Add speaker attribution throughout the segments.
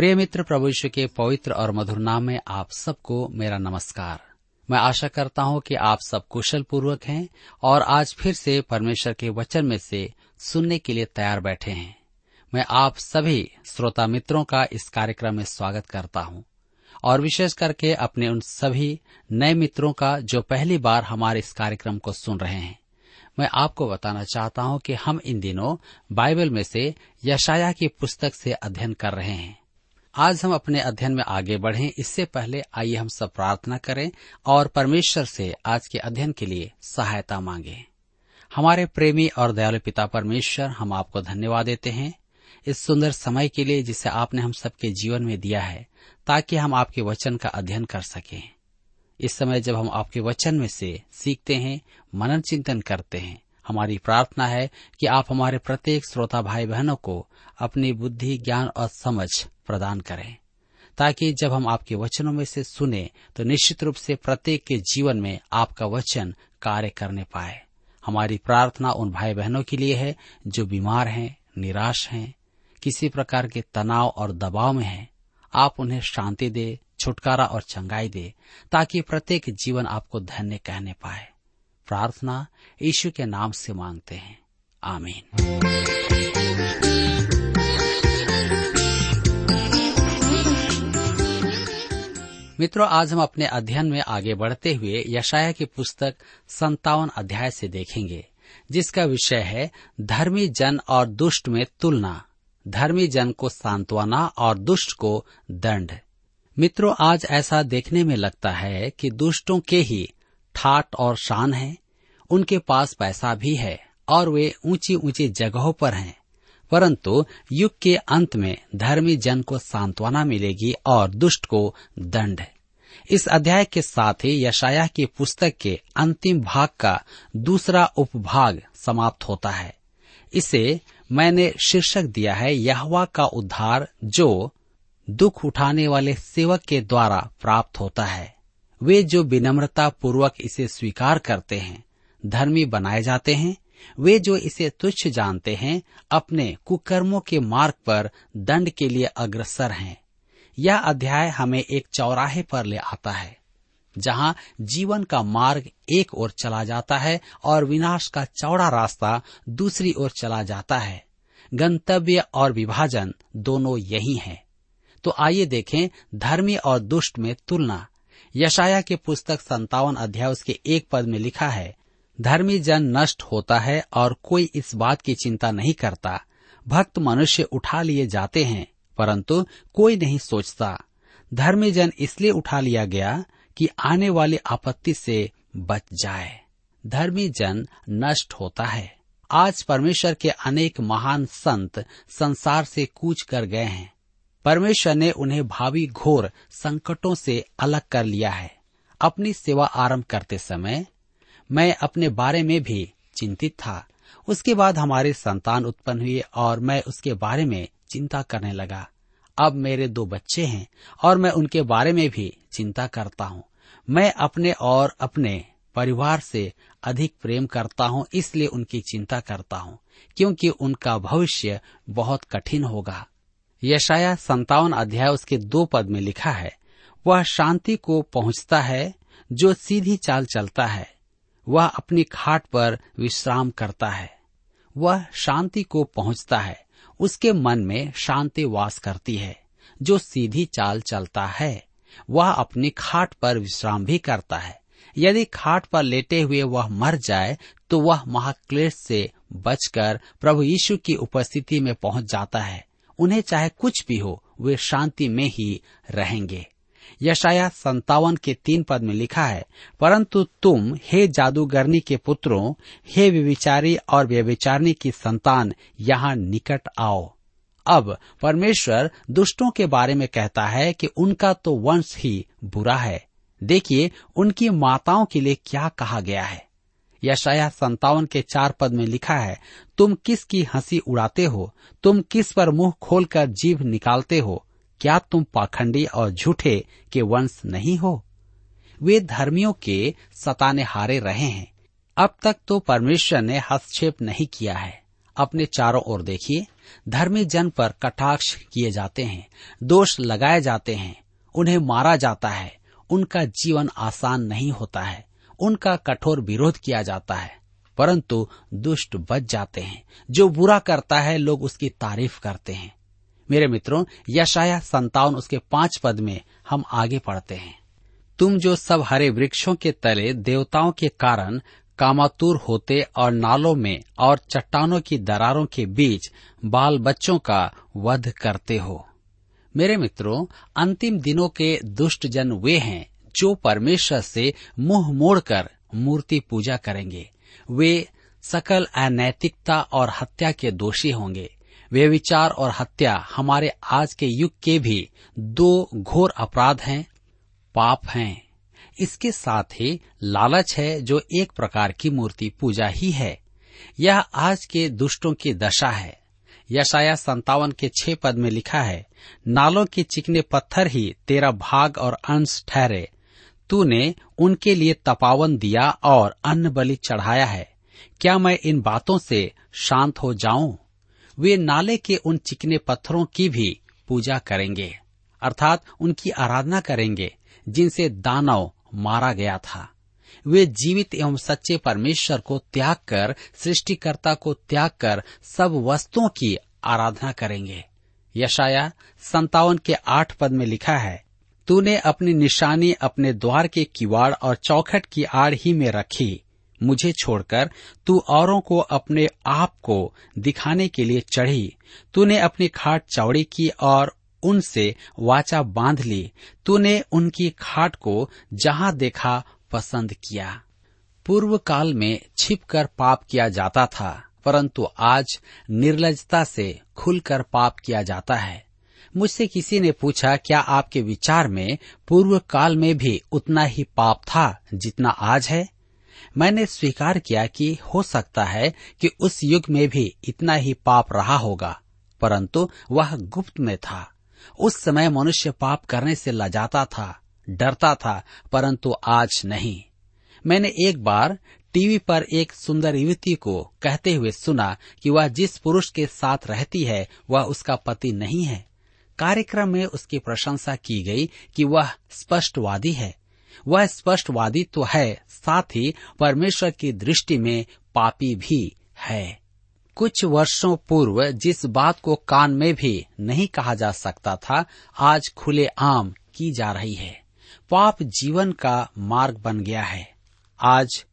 Speaker 1: प्रिय मित्र, प्रभु यीशु के पवित्र और मधुर नाम में आप सबको मेरा नमस्कार। मैं आशा करता हूँ कि आप सब कुशल पूर्वक हैं और आज फिर से परमेश्वर के वचन में से सुनने के लिए तैयार बैठे हैं। मैं आप सभी श्रोता मित्रों का इस कार्यक्रम में स्वागत करता हूँ और विशेष करके अपने उन सभी नए मित्रों का जो पहली बार हमारे इस कार्यक्रम को सुन रहे हैं। मैं आपको बताना चाहता हूँ कि हम इन दिनों बाइबल में से यशाया की पुस्तक से अध्ययन कर रहे हैं। आज हम अपने अध्ययन में आगे बढ़ें। इससे पहले आइए हम सब प्रार्थना करें और परमेश्वर से आज के अध्ययन के लिए सहायता मांगे। हमारे प्रेमी और दयालु पिता परमेश्वर, हम आपको धन्यवाद देते हैं इस सुंदर समय के लिए जिसे आपने हम सबके जीवन में दिया है, ताकि हम आपके वचन का अध्ययन कर सकें। इस समय जब हम आपके वचन में से सीखते हैं, मनन चिंतन करते हैं, हमारी प्रार्थना है कि आप हमारे प्रत्येक श्रोता भाई बहनों को अपनी बुद्धि, ज्ञान और समझ प्रदान करें, ताकि जब हम आपके वचनों में से सुने तो निश्चित रूप से प्रत्येक के जीवन में आपका वचन कार्य करने पाए। हमारी प्रार्थना उन भाई बहनों के लिए है, जो बीमार हैं, निराश हैं, किसी प्रकार के तनाव और दबाव में हैं। आप उन्हें शांति दे, छुटकारा और चंगाई दे, ताकि प्रत्येक जीवन आपको धन्य कहने पाए। प्रार्थना यीशु के नाम से मांगते हैं। आमीन। मित्रों, आज हम अपने अध्ययन में आगे बढ़ते हुए यशाया की पुस्तक संतावन अध्याय से देखेंगे, जिसका विषय है धर्मी जन और दुष्ट में तुलना। धर्मी जन को सांत्वना और दुष्ट को दंड। मित्रों, आज ऐसा देखने में लगता है कि दुष्टों के ही ठाट और शान है, उनके पास पैसा भी है और वे ऊँची ऊँची जगहों पर हैं। परंतु युग के अंत में धर्मी जन को सांत्वना मिलेगी और दुष्ट को दंड इस अध्याय के साथ ही यशाया की पुस्तक के अंतिम भाग का दूसरा उपभाग समाप्त होता है। इसे मैंने शीर्षक दिया है, यहवा का उद्धार जो दुख उठाने वाले सेवक के द्वारा प्राप्त होता है। वे जो विनम्रता पूर्वक इसे स्वीकार करते हैं, धर्मी बनाए जाते हैं वे जो इसे तुच्छ जानते हैं, अपने कुकर्मों के मार्ग पर दंड के लिए अग्रसर हैं। यह अध्याय हमें एक चौराहे पर ले आता है, जहाँ जीवन का मार्ग एक ओर चला जाता है और विनाश का चौड़ा रास्ता दूसरी ओर चला जाता है। गंतव्य और विभाजन दोनों यही हैं। तो आइए देखें धर्मी और दुष्ट में तुलना। यशाया के पुस्तक संतावन अध्याय उसके एक पद में लिखा है धर्मी जन नष्ट होता है और कोई इस बात की चिंता नहीं करता। भक्त मनुष्य उठा लिए जाते हैं, परंतु कोई नहीं सोचता। धर्मी जन इसलिए उठा लिया गया कि आने वाली आपत्ति से बच जाए। धर्मी जन नष्ट होता है। आज परमेश्वर के अनेक महान संत संसार से कूच कर गए हैं। परमेश्वर ने उन्हें भावी घोर संकटों से अलग कर लिया है। अपनी सेवा आरंभ करते समय मैं अपने बारे में भी चिंतित था। उसके बाद हमारे संतान उत्पन्न हुए और मैं उसके बारे में चिंता करने लगा। अब मेरे दो बच्चे हैं और मैं उनके बारे में भी चिंता करता हूँ। मैं अपने और अपने परिवार से अधिक प्रेम करता हूँ, इसलिए उनकी चिंता करता हूँ, क्योंकि उनका भविष्य बहुत कठिन होगा। यशाया संतावन अध्याय उसके दो पद में लिखा है, वह शांति को पहुँचता है जो सीधी चाल चलता है। वह अपनी खाट पर विश्राम करता है। वह शांति को पहुँचता है। उसके मन में शांति वास करती है। जो सीधी चाल चलता है, वह अपनी खाट पर विश्राम भी करता है। यदि खाट पर लेटे हुए वह मर जाए तो वह महाक्लेश से बचकर प्रभु यीशु की उपस्थिति में पहुँच जाता है। उन्हें चाहे कुछ भी हो, वे शांति में ही रहेंगे। यशाया संतावन के तीन पद में लिखा है, परंतु तुम, हे जादूगरनी के पुत्रों, हे व्यविचारी और व्यविचारणी की संतान, यहाँ निकट आओ। अब परमेश्वर दुष्टों के बारे में कहता है कि उनका तो वंश ही बुरा है। देखिए, उनकी माताओं के लिए क्या कहा गया है। यशाया संतावन के चार पद में लिखा है, तुम किस की हँसी उड़ाते हो? तुम किस पर मुँह खोलकर जीभ निकालते हो? क्या तुम पाखंडी और झूठे के वंश नहीं हो? वे धर्मियों के सताने हारे रहे हैं। अब तक तो परमेश्वर ने हस्तक्षेप नहीं किया है। अपने चारों ओर देखिए, धर्मी जन पर कटाक्ष किए जाते हैं, दोष लगाए जाते हैं, उन्हें मारा जाता है, उनका जीवन आसान नहीं होता है, उनका कठोर विरोध किया जाता है, परंतु दुष्ट बच जाते हैं। जो बुरा करता है, लोग उसकी तारीफ़ करते हैं। मेरे मित्रों यशाया संतावन उसके पाँच पद में हम आगे पढ़ते हैं। तुम जो सब हरे वृक्षों के तले देवताओं के कारण कामातुर होते और नालों में और चट्टानों की दरारों के बीच बाल बच्चों का वध करते हो। मेरे मित्रों, अंतिम दिनों के दुष्ट जन वे हैं जो परमेश्वर से मुँह मोड़कर मूर्ति पूजा करेंगे। वे सकल अनैतिकता और हत्या के दोषी होंगे। वे विचार और हत्या हमारे आज के युग के भी दो घोर अपराध हैं, पाप हैं। इसके साथ ही लालच है जो एक प्रकार की मूर्ति पूजा ही है। यह आज के दुष्टों की दशा है। यशाया संतावन के छह पद में लिखा है, नालों के चिकने पत्थर ही तेरा भाग और अंश ठहरे। तूने उनके लिए तपावन दिया और अन्न बलि चढ़ाया है। क्या मैं इन बातों से शांत हो जाऊँ? वे नाले के उन चिकने पत्थरों की भी पूजा करेंगे, अर्थात उनकी आराधना करेंगे, जिनसे दानव मारा गया था। वे जीवित एवं सच्चे परमेश्वर को त्याग कर, सृष्टिकर्ता को त्याग कर सब वस्तुओं की आराधना करेंगे। यशाया संतावन के आठ पद में लिखा है, तूने अपनी निशानी अपने द्वार के किवाड़ और चौखट की आड़ ही में रखी मुझे छोड़कर तू औरों को अपने आप को दिखाने के लिए चढ़ी। तूने अपनी खाट चौड़ी की और उनसे वाचा बाँध ली। तूने उनकी खाट को जहाँ देखा पसंद किया। पूर्व काल में छिपकर पाप किया जाता था, परंतु आज निर्लजता से खुलकर पाप किया जाता है। मुझसे किसी ने पूछा, क्या आपके विचार में पूर्व काल में भी उतना ही पाप था जितना आज है? मैंने स्वीकार किया कि हो सकता है कि उस युग में भी इतना ही पाप रहा होगा, परंतु वह गुप्त में था। उस समय मनुष्य पाप करने से लजाता था, डरता था, परंतु आज नहीं। मैंने एक बार टीवी पर एक सुंदर युवती को कहते हुए सुना कि वह जिस पुरुष के साथ रहती है, वह उसका पति नहीं है। कार्यक्रम में उसकी प्रशंसा की गई कि वह स्पष्टवादी है। वह स्पष्टवादी तो है, साथ ही परमेश्वर की दृष्टि में पापी भी है। कुछ वर्षों पूर्व जिस बात को कान में भी नहीं कहा जा सकता था, आज खुले आम की जा रही है। पाप जीवन का मार्ग बन गया है। आज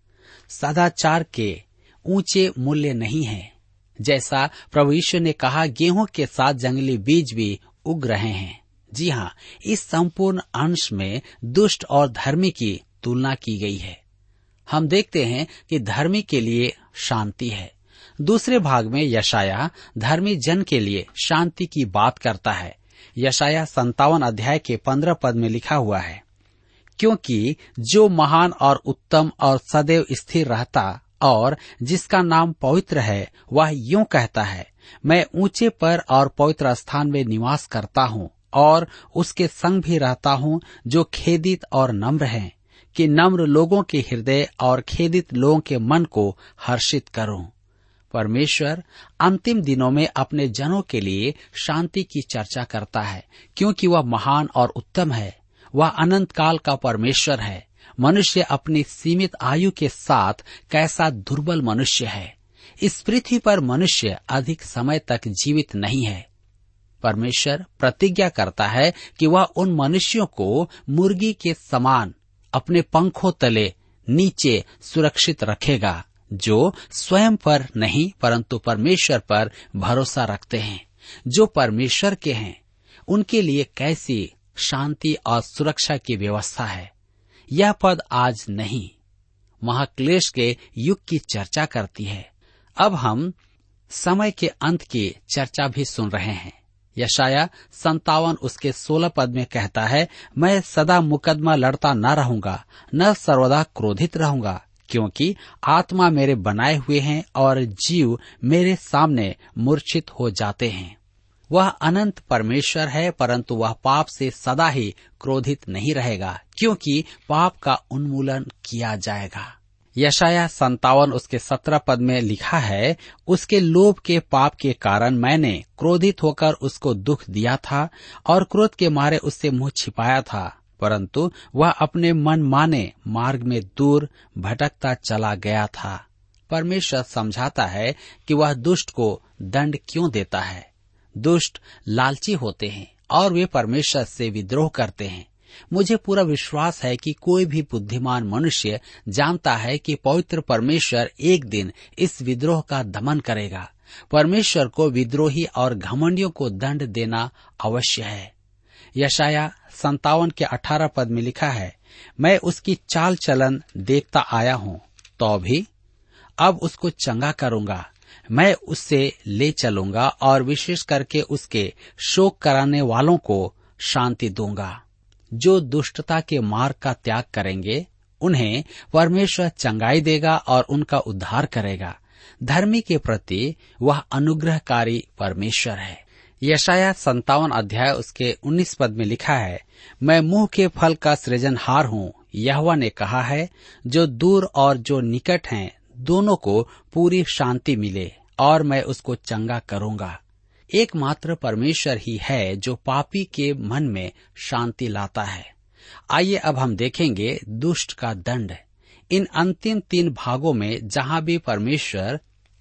Speaker 1: सदाचार के ऊँचे मूल्य नहीं है। जैसा प्रभु ईश्वर ने कहा, गेहूँ के साथ जंगली बीज भी उग रहे हैं। जी हाँ इस संपूर्ण अंश में दुष्ट और धर्मी की तुलना की गई है। हम देखते हैं कि धर्मी के लिए शांति है। दूसरे भाग में यशाया धर्मी जन के लिए शांति की बात करता है। यशाया संतावन अध्याय के पंद्रह पद में लिखा हुआ है, क्योंकि जो महान और उत्तम और सदैव स्थिर रहता और जिसका नाम पवित्र है, वह यूँ कहता है, मैं ऊँचे पर और पवित्र स्थान में निवास करता हूँ। और उसके संग भी रहता हूँ, जो खेदित और नम्र हैं, कि नम्र लोगों के हृदय और खेदित लोगों के मन को हर्षित करूँ। परमेश्वर अंतिम दिनों में अपने जनों के लिए शांति की चर्चा करता है, क्योंकि वह महान और उत्तम है। वह अनंत काल का परमेश्वर है। मनुष्य अपनी सीमित आयु के साथ कैसा दुर्बल मनुष्य है। इस पृथ्वी पर मनुष्य अधिक समय तक जीवित नहीं है। परमेश्वर प्रतिज्ञा करता है कि वह उन मनुष्यों को मुर्गी के समान अपने पंखों तले नीचे सुरक्षित रखेगा, जो स्वयं पर नहीं, परंतु परमेश्वर पर भरोसा रखते हैं। जो परमेश्वर के हैं, उनके लिए कैसी शांति और सुरक्षा की व्यवस्था है। यह पद आज नहीं, महाक्लेश के युग की चर्चा करती है। अब हम समय के अंत की चर्चा भी सुन रहे हैं। यशाया संतावन उसके सोलह पद में कहता है, मैं सदा मुकदमा लड़ता न रहूँगा, न सर्वदा क्रोधित रहूँगा, क्योंकि आत्मा मेरे बनाए हुए हैं और जीव मेरे सामने मूर्छित हो जाते हैं। वह अनंत परमेश्वर है, परंतु वह पाप से सदा ही क्रोधित नहीं रहेगा, क्योंकि पाप का उन्मूलन किया जाएगा। यशाया संतावन उसके सत्रह पद में लिखा है, उसके लोभ के पाप के कारण मैंने क्रोधित होकर उसको दुख दिया था और क्रोध के मारे उससे मुँह छिपाया था, परंतु वह अपने मन माने मार्ग में दूर भटकता चला गया था। परमेश्वर समझाता है कि वह दुष्ट को दंड क्यों देता है। दुष्ट लालची होते हैं और वे परमेश्वर से विद्रोह करते हैं। मुझे पूरा विश्वास है कि कोई भी बुद्धिमान मनुष्य जानता है कि पवित्र परमेश्वर एक दिन इस विद्रोह का दमन करेगा। परमेश्वर को विद्रोही और घमंडियों को दंड देना अवश्य है। यशाया संतावन के अठारह पद में लिखा है, मैं उसकी चाल चलन देखता आया हूँ तो भी अब उसको चंगा करूँगा। मैं उससे ले चलूँगा और विशेष करके उसके शोक कराने वालों को शांति दूँगा। जो दुष्टता के मार्ग का त्याग करेंगे, उन्हें परमेश्वर चंगाई देगा और उनका उद्धार करेगा। धर्मी के प्रति वह अनुग्रहकारी परमेश्वर है। यशाया संतावन अध्याय उसके उन्नीस पद में लिखा है, मैं मुँह के फल का सृजनहार हूँ। यहवा ने कहा है, जो दूर और जो निकट हैं, दोनों को पूरी शांति मिले और मैं उसको चंगा करूँगा। एकमात्र परमेश्वर ही है जो पापी के मन में शांति लाता है। आइए अब हम देखेंगे दुष्ट का दंड। इन अंतिम तीन भागों में जहाँ भी परमेश्वर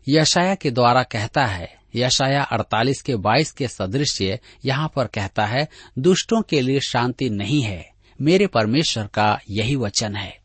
Speaker 1: यशाया के द्वारा कहता है यशाया 48 के 22 के सदृश्य यहाँ पर कहता है, दुष्टों के लिए शांति नहीं है। मेरे परमेश्वर का यही वचन है।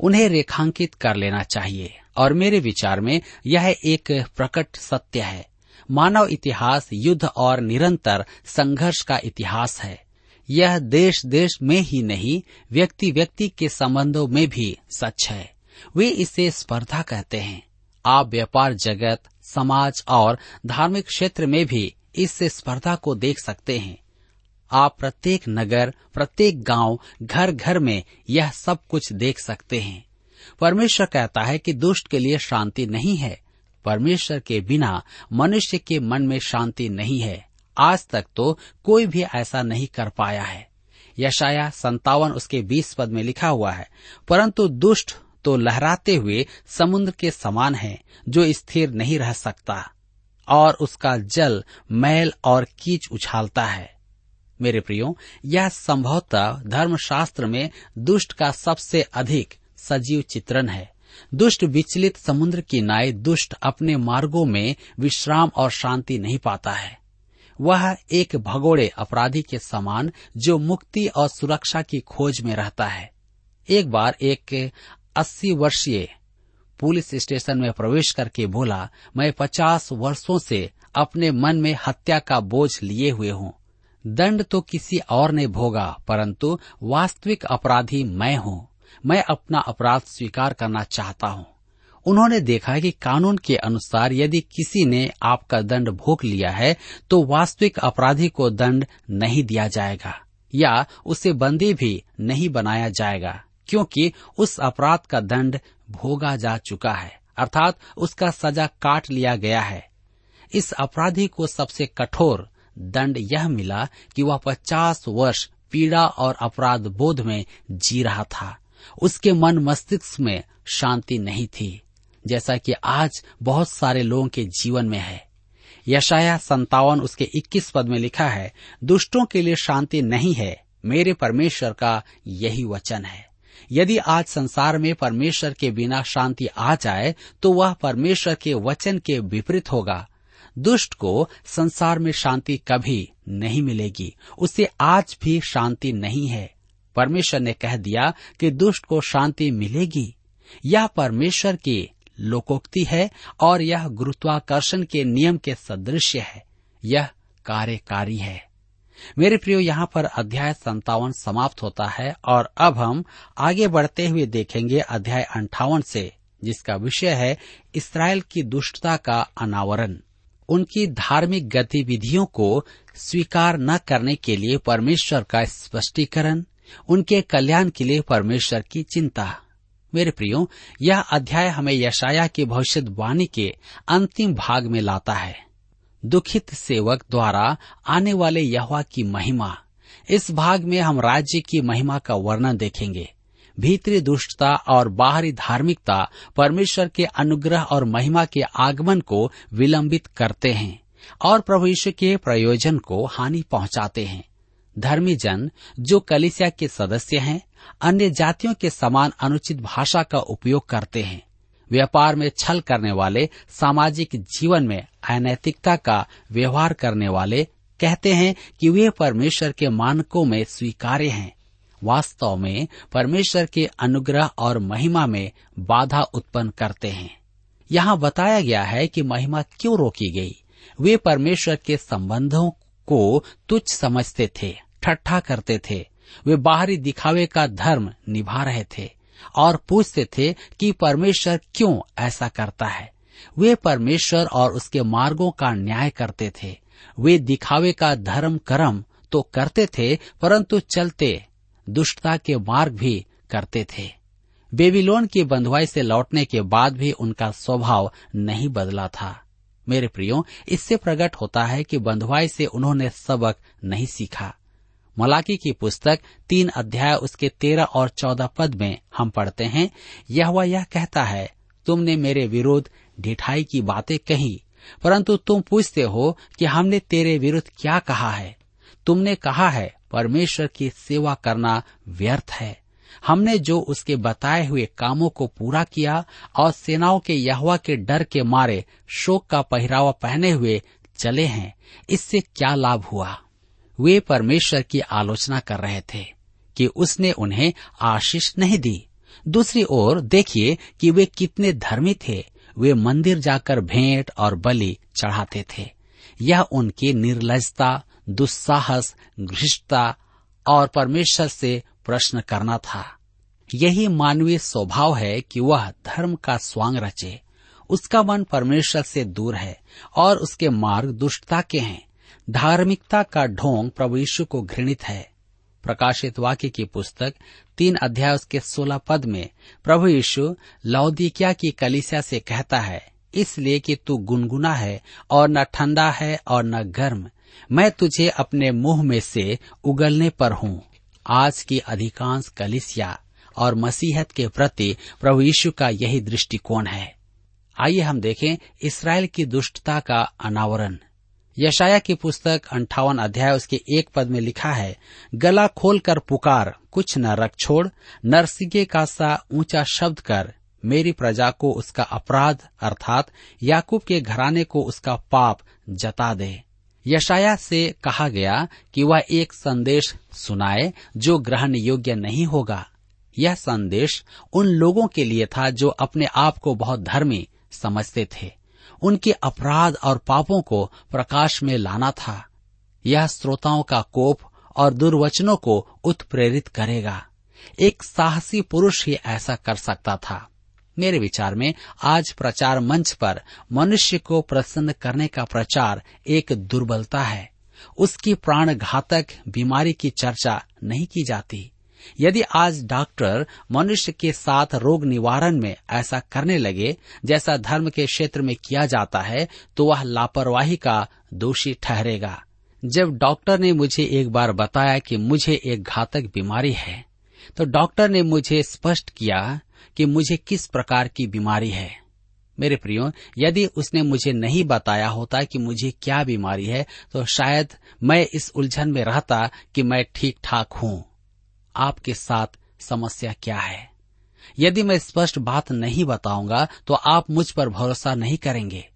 Speaker 1: उन्हें रेखांकित कर लेना चाहिए। और मेरे विचार में यह एक प्रकट सत्य है। मानव इतिहास, युद्ध और निरंतर संघर्ष का इतिहास है। यह देश देश में ही नहीं व्यक्ति व्यक्ति के संबंधों में भी सच है। वे इसे स्पर्धा कहते हैं। आप व्यापार जगत, समाज और धार्मिक क्षेत्र में भी इस स्पर्धा को देख सकते हैं। आप प्रत्येक नगर, प्रत्येक गाँव घर घर में यह सब कुछ देख सकते हैं। परमेश्वर कहता है कि दुष्ट के लिए शांति नहीं है। परमेश्वर के बिना मनुष्य के मन में शांति नहीं है। आज तक तो कोई भी ऐसा नहीं कर पाया है। यशाया संतावन उसके बीस पद में लिखा हुआ है, परंतु दुष्ट तो लहराते हुए समुद्र के समान है, जो स्थिर नहीं रह सकता, और उसका जल मैल और कीच उछालता है। मेरे प्रियो, यह संभवतः धर्मशास्त्र में दुष्ट का सबसे अधिक सजीव चित्रण है। दुष्ट विचलित समुद्र की नाय दुष्ट अपने मार्गों में विश्राम और शांति नहीं पाता है। वह एक भगोड़े अपराधी के समान जो मुक्ति और सुरक्षा की खोज में रहता है। एक बार एक अस्सी वर्षीय पुलिस स्टेशन में प्रवेश करके बोला, मैं पचास वर्षों से अपने मन में हत्या का बोझ लिए हुए हूँ। दंड तो किसी और ने भोगा, परंतु वास्तविक अपराधी मैं हूँ। मैं अपना अपराध स्वीकार करना चाहता हूँ। उन्होंने देखा कि कानून के अनुसार यदि किसी ने आपका दंड भोग लिया है तो वास्तविक अपराधी को दंड नहीं दिया जाएगा, या उसे बंदी भी नहीं बनाया जाएगा, क्योंकि उस अपराध का दंड भोगा जा चुका है, अर्थात उसका सजा काट लिया गया है। इस अपराधी को सबसे कठोर दंड यह मिला कि वह पचास वर्ष पीड़ा और अपराध बोध में जी रहा था। उसके मन मस्तिष्क में शांति नहीं थी, जैसा कि आज बहुत सारे लोगों के जीवन में है। यशाया संतावन उसके 21 पद में लिखा है, दुष्टों के लिए शांति नहीं है, मेरे परमेश्वर का यही वचन है। यदि आज संसार में परमेश्वर के बिना शांति आ जाए तो वह परमेश्वर के वचन के विपरीत होगा। दुष्ट को संसार में शांति कभी नहीं मिलेगी, उसे आज भी शांति नहीं है। परमेश्वर ने कह दिया कि दुष्ट को शांति मिलेगी। यह परमेश्वर की लोकोक्ति है और यह गुरुत्वाकर्षण के नियम के सदृश है। यह कार्यकारी है। मेरे प्रियो, यहाँ पर अध्याय संतावन समाप्त होता है और अब हम आगे बढ़ते हुए देखेंगे अध्याय अंठावन से, जिसका विषय है इसराइल की दुष्टता का अनावरण। उनकी धार्मिक गतिविधियों को स्वीकार न करने के लिए परमेश्वर का स्पष्टीकरण उनके कल्याण के लिए परमेश्वर की चिंता। मेरे प्रियो, यह अध्याय हमें यशाया की भविष्यवाणी के अंतिम भाग में लाता है। दुखित सेवक द्वारा आने वाले यहवा की महिमा। इस भाग में हम राज्य की महिमा का वर्णन देखेंगे। भीतरी दुष्टता और बाहरी धार्मिकता परमेश्वर के अनुग्रह और महिमा के आगमन को विलंबित करते हैं और प्रभु के प्रयोजन को हानि पहुंचाते हैं। धर्मी जन, जो कलिसिया के सदस्य हैं, अन्य जातियों के समान अनुचित भाषा का उपयोग करते हैं। व्यापार में छल करने वाले, सामाजिक जीवन में अनैतिकता का व्यवहार करने वाले कहते हैं कि वे परमेश्वर के मानकों में स्वीकार्य हैं। वास्तव में परमेश्वर के अनुग्रह और महिमा में बाधा उत्पन्न करते हैं। यहाँ बताया गया है कि महिमा क्यों रोकी गई? वे परमेश्वर के संबंधों को तुच्छ समझते थे। ठट्ठा करते थे। वे बाहरी दिखावे का धर्म निभा रहे थे और पूछते थे कि परमेश्वर क्यों ऐसा करता है। वे परमेश्वर और उसके मार्गों का न्याय करते थे। वे दिखावे का धर्म कर्म तो करते थे, परंतु चलते, दुष्टता के मार्ग भी करते थे। बेबीलोन की बंधुआई से लौटने के बाद भी उनका स्वभाव नहीं बदला था। मेरे प्रियो, इससे प्रकट होता है कि बंधुआई से उन्होंने सबक नहीं सीखा। मलाकी की पुस्तक तीन अध्याय उसके तेरह और चौदह पद में हम पढ़ते हैं यह वह यह कहता है, तुमने मेरे विरुद्ध ढिठाई की बातें कही, परंतु तुम पूछते हो कि हमने तेरे विरुद्ध क्या कहा है? तुमने कहा है, परमेश्वर की सेवा करना व्यर्थ है। हमने जो उसके बताए हुए कामों को पूरा किया और सेनाओं के यहवा के डर के मारे शोक का पहरावा पहने हुए चले हैं, इससे क्या लाभ हुआ? वे परमेश्वर की आलोचना कर रहे थे कि उसने उन्हें आशीष नहीं दी। दूसरी ओर देखिए कि वे कितने धर्मी थे। वे मंदिर जाकर भेंट और बलि चढ़ाते थे। यह उनकी निर्लजता, दुस्साहस, घृष्टता और परमेश्वर से प्रश्न करना था। यही मानवीय स्वभाव है कि वह धर्म का स्वांग रचे। उसका मन परमेश्वर से दूर है और उसके मार्ग दुष्टता के हैं। धार्मिकता का ढोंग प्रभु यीशु को घृणित है। प्रकाशित वाक्य की पुस्तक तीन अध्याय उसके सोलह पद में, प्रभु यीशु, लौदिकिया की कलिसिया से कहता है, इसलिए कि तू गुनगुना है और न ठंडा है और न गर्म। मैं तुझे अपने मुँह में से उगलने पर हूँ। आज की अधिकांश कलिसिया और मसीहत के प्रति प्रभु यीशु का यही दृष्टिकोण है। आइए हम देखें इसराइल की दुष्टता का अनावरण। यशाया की पुस्तक अंठावन अध्याय, उसके एक पद में लिखा है, गला खोल कर पुकार, कुछ न रख छोड़ नरसिंह का सा ऊँचा शब्द कर, मेरी प्रजा को उसका अपराध, अर्थात याकूब के घराने को उसका पाप जता दे। यशाया से कहा गया कि वह एक संदेश सुनाए जो ग्रहण योग्य नहीं होगा। यह संदेश उन लोगों के लिए था जो अपने आप को बहुत धर्मी समझते थे। उनके अपराध और पापों को प्रकाश में लाना था। यह श्रोताओं का कोप और दुर्वचनों को उत्प्रेरित करेगा। एक साहसी पुरुष ही ऐसा कर सकता था। मेरे विचार में आज प्रचार मंच पर मनुष्य को प्रसन्न करने का प्रचार एक दुर्बलता है। उसकी प्राण घातक बीमारी की चर्चा नहीं की जाती। यदि आज डॉक्टर मनुष्य के साथ रोग निवारण में ऐसा करने लगे, जैसा धर्म के क्षेत्र में किया जाता है तो वह लापरवाही का दोषी ठहरेगा। जब डॉक्टर ने मुझे एक बार बताया कि मुझे एक घातक बीमारी है तो डॉक्टर ने मुझे स्पष्ट किया कि मुझे किस प्रकार की बीमारी है। मेरे प्रियो, यदि उसने मुझे नहीं बताया होता कि मुझे क्या बीमारी है तो शायद मैं इस उलझन में रहता कि मैं ठीक ठाक हूँ। आपके साथ समस्या क्या है? यदि मैं स्पष्ट बात नहीं बताऊँगा तो आप मुझ पर भरोसा नहीं करेंगे।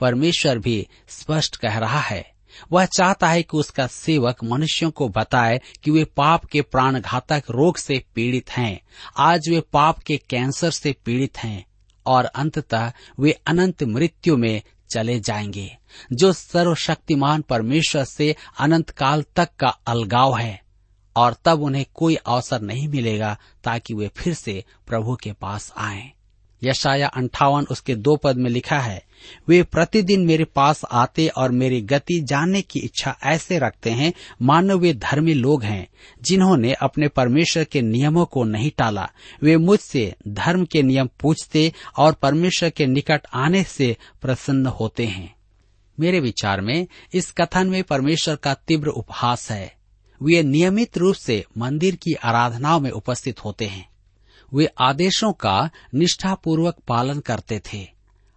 Speaker 1: परमेश्वर भी स्पष्ट कह रहा है। वह चाहता है कि उसका सेवक मनुष्यों को बताए कि वे पाप के प्राणघातक रोग से पीड़ित हैं। आज वे पाप के कैंसर से पीड़ित हैं और अंततः वे अनंत मृत्यु में चले जाएँगे, जो सर्वशक्तिमान परमेश्वर से अनंत काल तक का अलगाव है। और तब उन्हें कोई अवसर नहीं मिलेगा ताकि वे फिर से प्रभु के पास आए। यशाया अंठावन उसके दो पद में लिखा है, वे प्रतिदिन मेरे पास आते और मेरी गति जानने की इच्छा ऐसे रखते हैं, मानो वे धर्मी लोग हैं, जिन्होंने अपने परमेश्वर के नियमों को नहीं टाला। वे मुझसे धर्म के नियम पूछते और परमेश्वर के निकट आने से प्रसन्न होते हैं। मेरे विचार में इस कथन में परमेश्वर का तीव्र उपहास है। वे नियमित रूप से मंदिर की आराधनाओं में उपस्थित होते हैं। वे आदेशों का निष्ठापूर्वक पालन करते थे।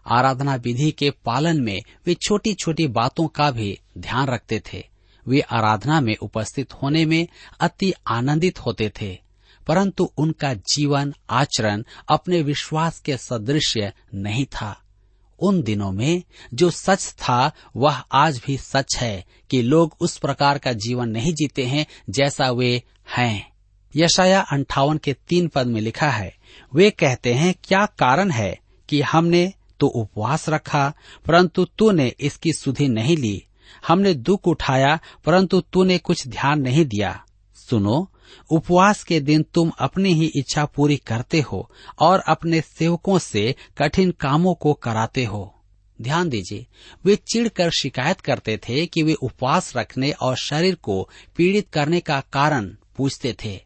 Speaker 1: आराधना विधि के पालन में वे छोटी छोटी बातों का भी ध्यान रखते थे। वे आराधना में उपस्थित होने में अति आनंदित होते थे, परंतु उनका जीवन, आचरण अपने विश्वास के सदृश्य नहीं था। उन दिनों में जो सच था, वह आज भी सच है कि लोग उस प्रकार का जीवन नहीं जीते हैं जैसा वे हैं। यशाया अंठावन के तीन पद में लिखा है, वे कहते हैं, क्या कारण है कि हमने तो उपवास रखा, परंतु तूने इसकी सुधि नहीं ली? हमने दुख उठाया, परंतु तूने कुछ ध्यान नहीं दिया। सुनो उपवास के दिन तुम अपनी ही इच्छा पूरी करते हो और अपने सेवकों से कठिन कामों को कराते हो। ध्यान दीजिए, वे चिढ़कर शिकायत करते थे कि वे उपवास रखने और शरीर को पीड़ित करने का कारण पूछते थे।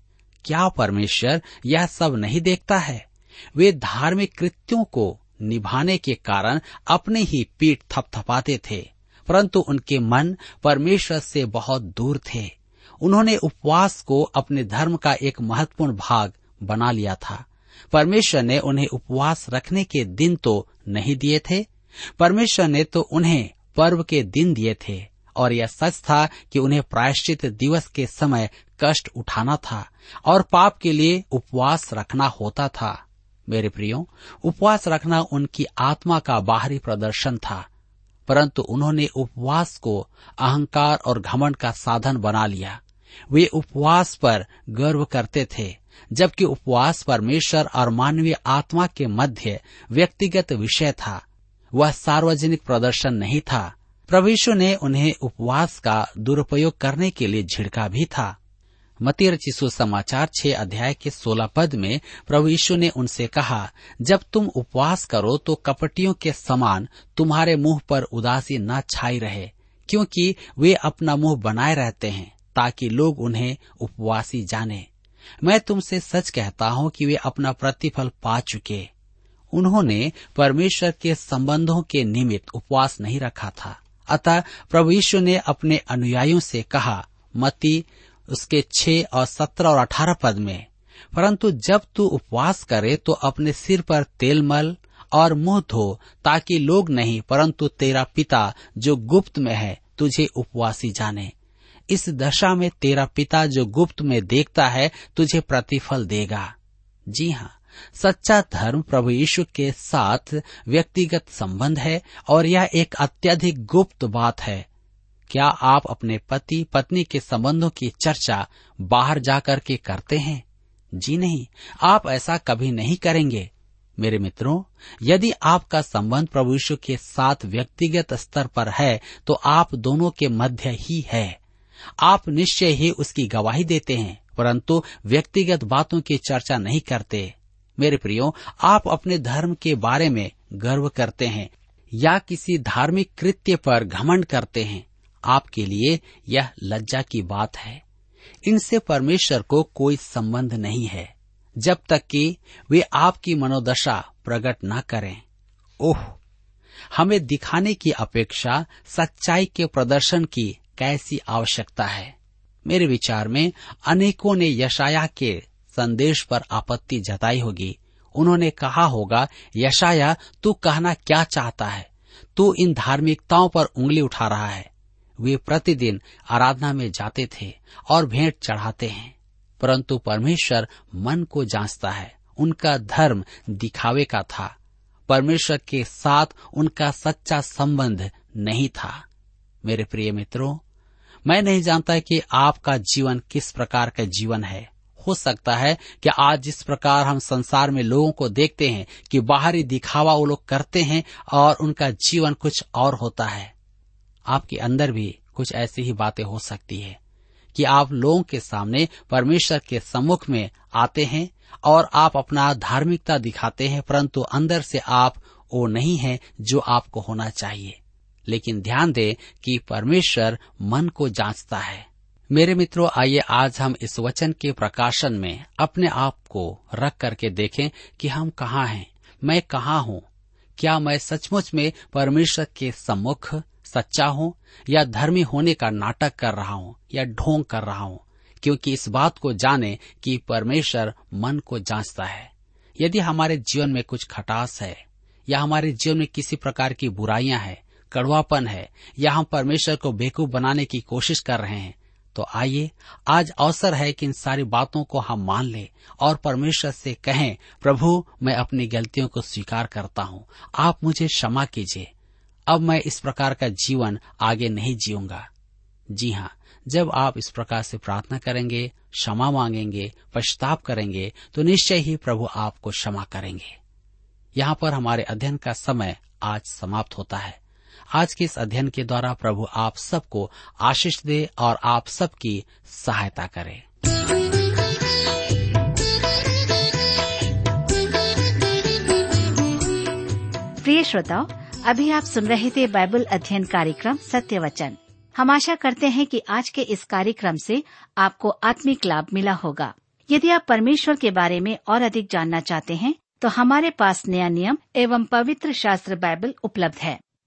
Speaker 1: क्या परमेश्वर यह सब नहीं देखता है? वे धार्मिक कृत्यों को निभाने के कारण अपने ही पीठ थपथपाते थे, परंतु उनके मन परमेश्वर से बहुत दूर थे। उन्होंने उपवास को अपने धर्म का एक महत्वपूर्ण भाग बना लिया था। परमेश्वर ने उन्हें उपवास रखने के दिन तो नहीं दिए थे, परमेश्वर ने तो उन्हें पर्व के दिन दिए थे, और यह सच था कि उन्हें प्रायश्चित दिवस के समय कष्ट उठाना था और पाप के लिए उपवास रखना होता था। मेरे प्रियो, उपवास रखना उनकी आत्मा का बाहरी प्रदर्शन था, परंतु उन्होंने उपवास को अहंकार और घमंड का साधन बना लिया। वे उपवास पर गर्व करते थे, जबकि उपवास परमेश्वर और मानवीय आत्मा के मध्य व्यक्तिगत विषय था। वह सार्वजनिक प्रदर्शन नहीं था। प्रभु ने उन्हें उपवास का दुरुपयोग करने के लिए झिड़का भी था। मती रचिसु समाचार छह अध्याय के सोलह पद में प्रभु यीशु ने उनसे कहा, जब तुम उपवास करो तो कपटियों के समान तुम्हारे मुँह पर उदासी न छाई रहे, क्योंकि वे अपना मुँह बनाए रहते हैं। ताकि लोग उन्हें उपवासी जाने। मैं तुमसे सच कहता हूँ कि वे अपना प्रतिफल पा चुके। उन्होंने परमेश्वर के संबंधों के निमित्त उपवास नहीं रखा था। अतः प्रभु यीशु ने अपने अनुयायियों से कहा मती उसके छह और सत्रह और अठारह पद में, परंतु जब तू उपवास करे तो अपने सिर पर तेल मल और मुँह धो, ताकि लोग नहीं, परंतु तेरा पिता जो गुप्त में है, तुझे उपवासी जाने। इस दशा में तेरा पिता जो गुप्त में देखता है, तुझे प्रतिफल देगा। जी हाँ सच्चा धर्म प्रभु यीशु के साथ व्यक्तिगत संबंध है और यह एक अत्यधिक गुप्त बात है। क्या आप अपने पति, पत्नी के संबंधों की चर्चा बाहर जाकर के करते हैं? जी नहीं, आप ऐसा कभी नहीं करेंगे। मेरे मित्रों, यदि आपका संबंध प्रभु यीशु के साथ व्यक्तिगत स्तर पर है तो आप दोनों के मध्य ही है। आप निश्चय ही उसकी गवाही देते हैं, परंतु व्यक्तिगत बातों की चर्चा नहीं करते। मेरे प्रियो, आप अपने धर्म के बारे में गर्व करते हैं, या किसी धार्मिक कृत्य पर घमंड करते हैं। आपके लिए यह लज्जा की बात है। इनसे परमेश्वर को कोई संबंध नहीं है, जब तक कि वे आपकी मनोदशा प्रकट न करें। ओह! हमें दिखाने की अपेक्षा सच्चाई के प्रदर्शन की कैसी आवश्यकता है? मेरे विचार में अनेकों ने यशाया के संदेश पर आपत्ति जताई होगी। उन्होंने कहा होगा यशाया तू कहना क्या चाहता है? तू इन धार्मिकताओं पर उंगली उठा रहा है। वे प्रतिदिन आराधना में जाते थे और भेंट चढ़ाते हैं। परंतु परमेश्वर मन को जांचता है। उनका धर्म दिखावे का था। परमेश्वर के साथ उनका सच्चा संबंध नहीं था। मेरे प्रिय मित्रों मैं नहीं जानता कि आपका जीवन किस प्रकार का जीवन है। हो सकता है कि आज जिस प्रकार हम संसार में लोगों को देखते हैं कि बाहरी दिखावा वो लोग करते हैं और उनका जीवन कुछ और होता है। आपके अंदर भी कुछ ऐसी ही बातें हो सकती है कि आप लोगों के सामने परमेश्वर के सम्मुख में आते हैं और आप अपना धार्मिकता दिखाते हैं, परंतु अंदर से आप वो नहीं है जो आपको होना चाहिए। लेकिन ध्यान दें कि परमेश्वर मन को जांचता है। मेरे मित्रों, आइए आज हम इस वचन के प्रकाशन में अपने आप को रख करके देखें कि हम कहाँ हैं। मैं कहाँ हूँ? क्या मैं सचमुच में परमेश्वर के सम्मुख सच्चा हूँ या धर्मी होने का नाटक कर रहा हूँ या ढोंग कर रहा हूँ? क्योंकि इस बात को जाने कि परमेश्वर मन को जांचता है। यदि हमारे जीवन में कुछ खटास है या हमारे जीवन में किसी प्रकार की बुराइयाँ हैं कड़वापन है। या हम परमेश्वर को बेकूफ बनाने की कोशिश कर रहे हैं। तो आइए, आज अवसर है कि इन सारी बातों को हम मान लें और परमेश्वर से कहें, प्रभु, मैं अपनी गलतियों को स्वीकार करता हूँ। आप मुझे क्षमा कीजिए। अब मैं इस प्रकार का जीवन आगे नहीं जीऊँगा। जी हाँ जब आप इस प्रकार से प्रार्थना करेंगे, क्षमा मांगेंगे, पश्चाताप करेंगे तो निश्चय ही प्रभु आपको क्षमा करेंगे। यहाँ पर हमारे अध्ययन का समय आज समाप्त होता है। आज के इस अध्ययन के द्वारा प्रभु आप सबको आशीष दे और आप सबकी सहायता करे।
Speaker 2: प्रिय श्रोताओ, अभी आप सुन रहे थे बाइबल अध्ययन कार्यक्रम सत्य वचन हम आशा करते हैं कि आज के इस कार्यक्रम से आपको आत्मिक लाभ मिला होगा। यदि आप परमेश्वर के बारे में और अधिक जानना चाहते हैं तो हमारे पास नया नियम एवं पवित्र शास्त्र बाइबल उपलब्ध है।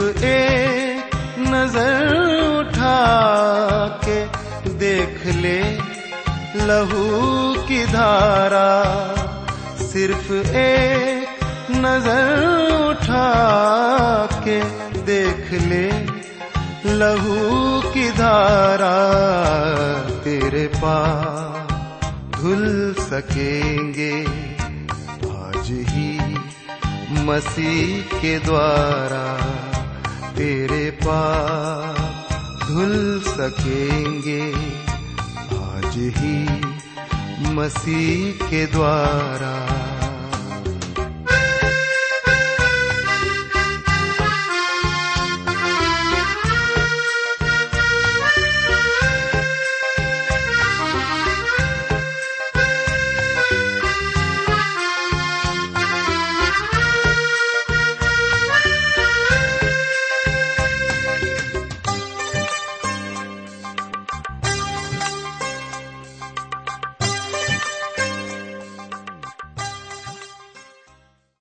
Speaker 3: एक नज़र उठा के देख ले, लहू की धारा। सिर्फ़ एक नज़र उठा के देख ले, लहू की धारा तेरे पास धुल सकेंगे। आज ही मसीह के द्वारा तेरे पास धुल सकेंगे। आज ही मसीह के द्वारा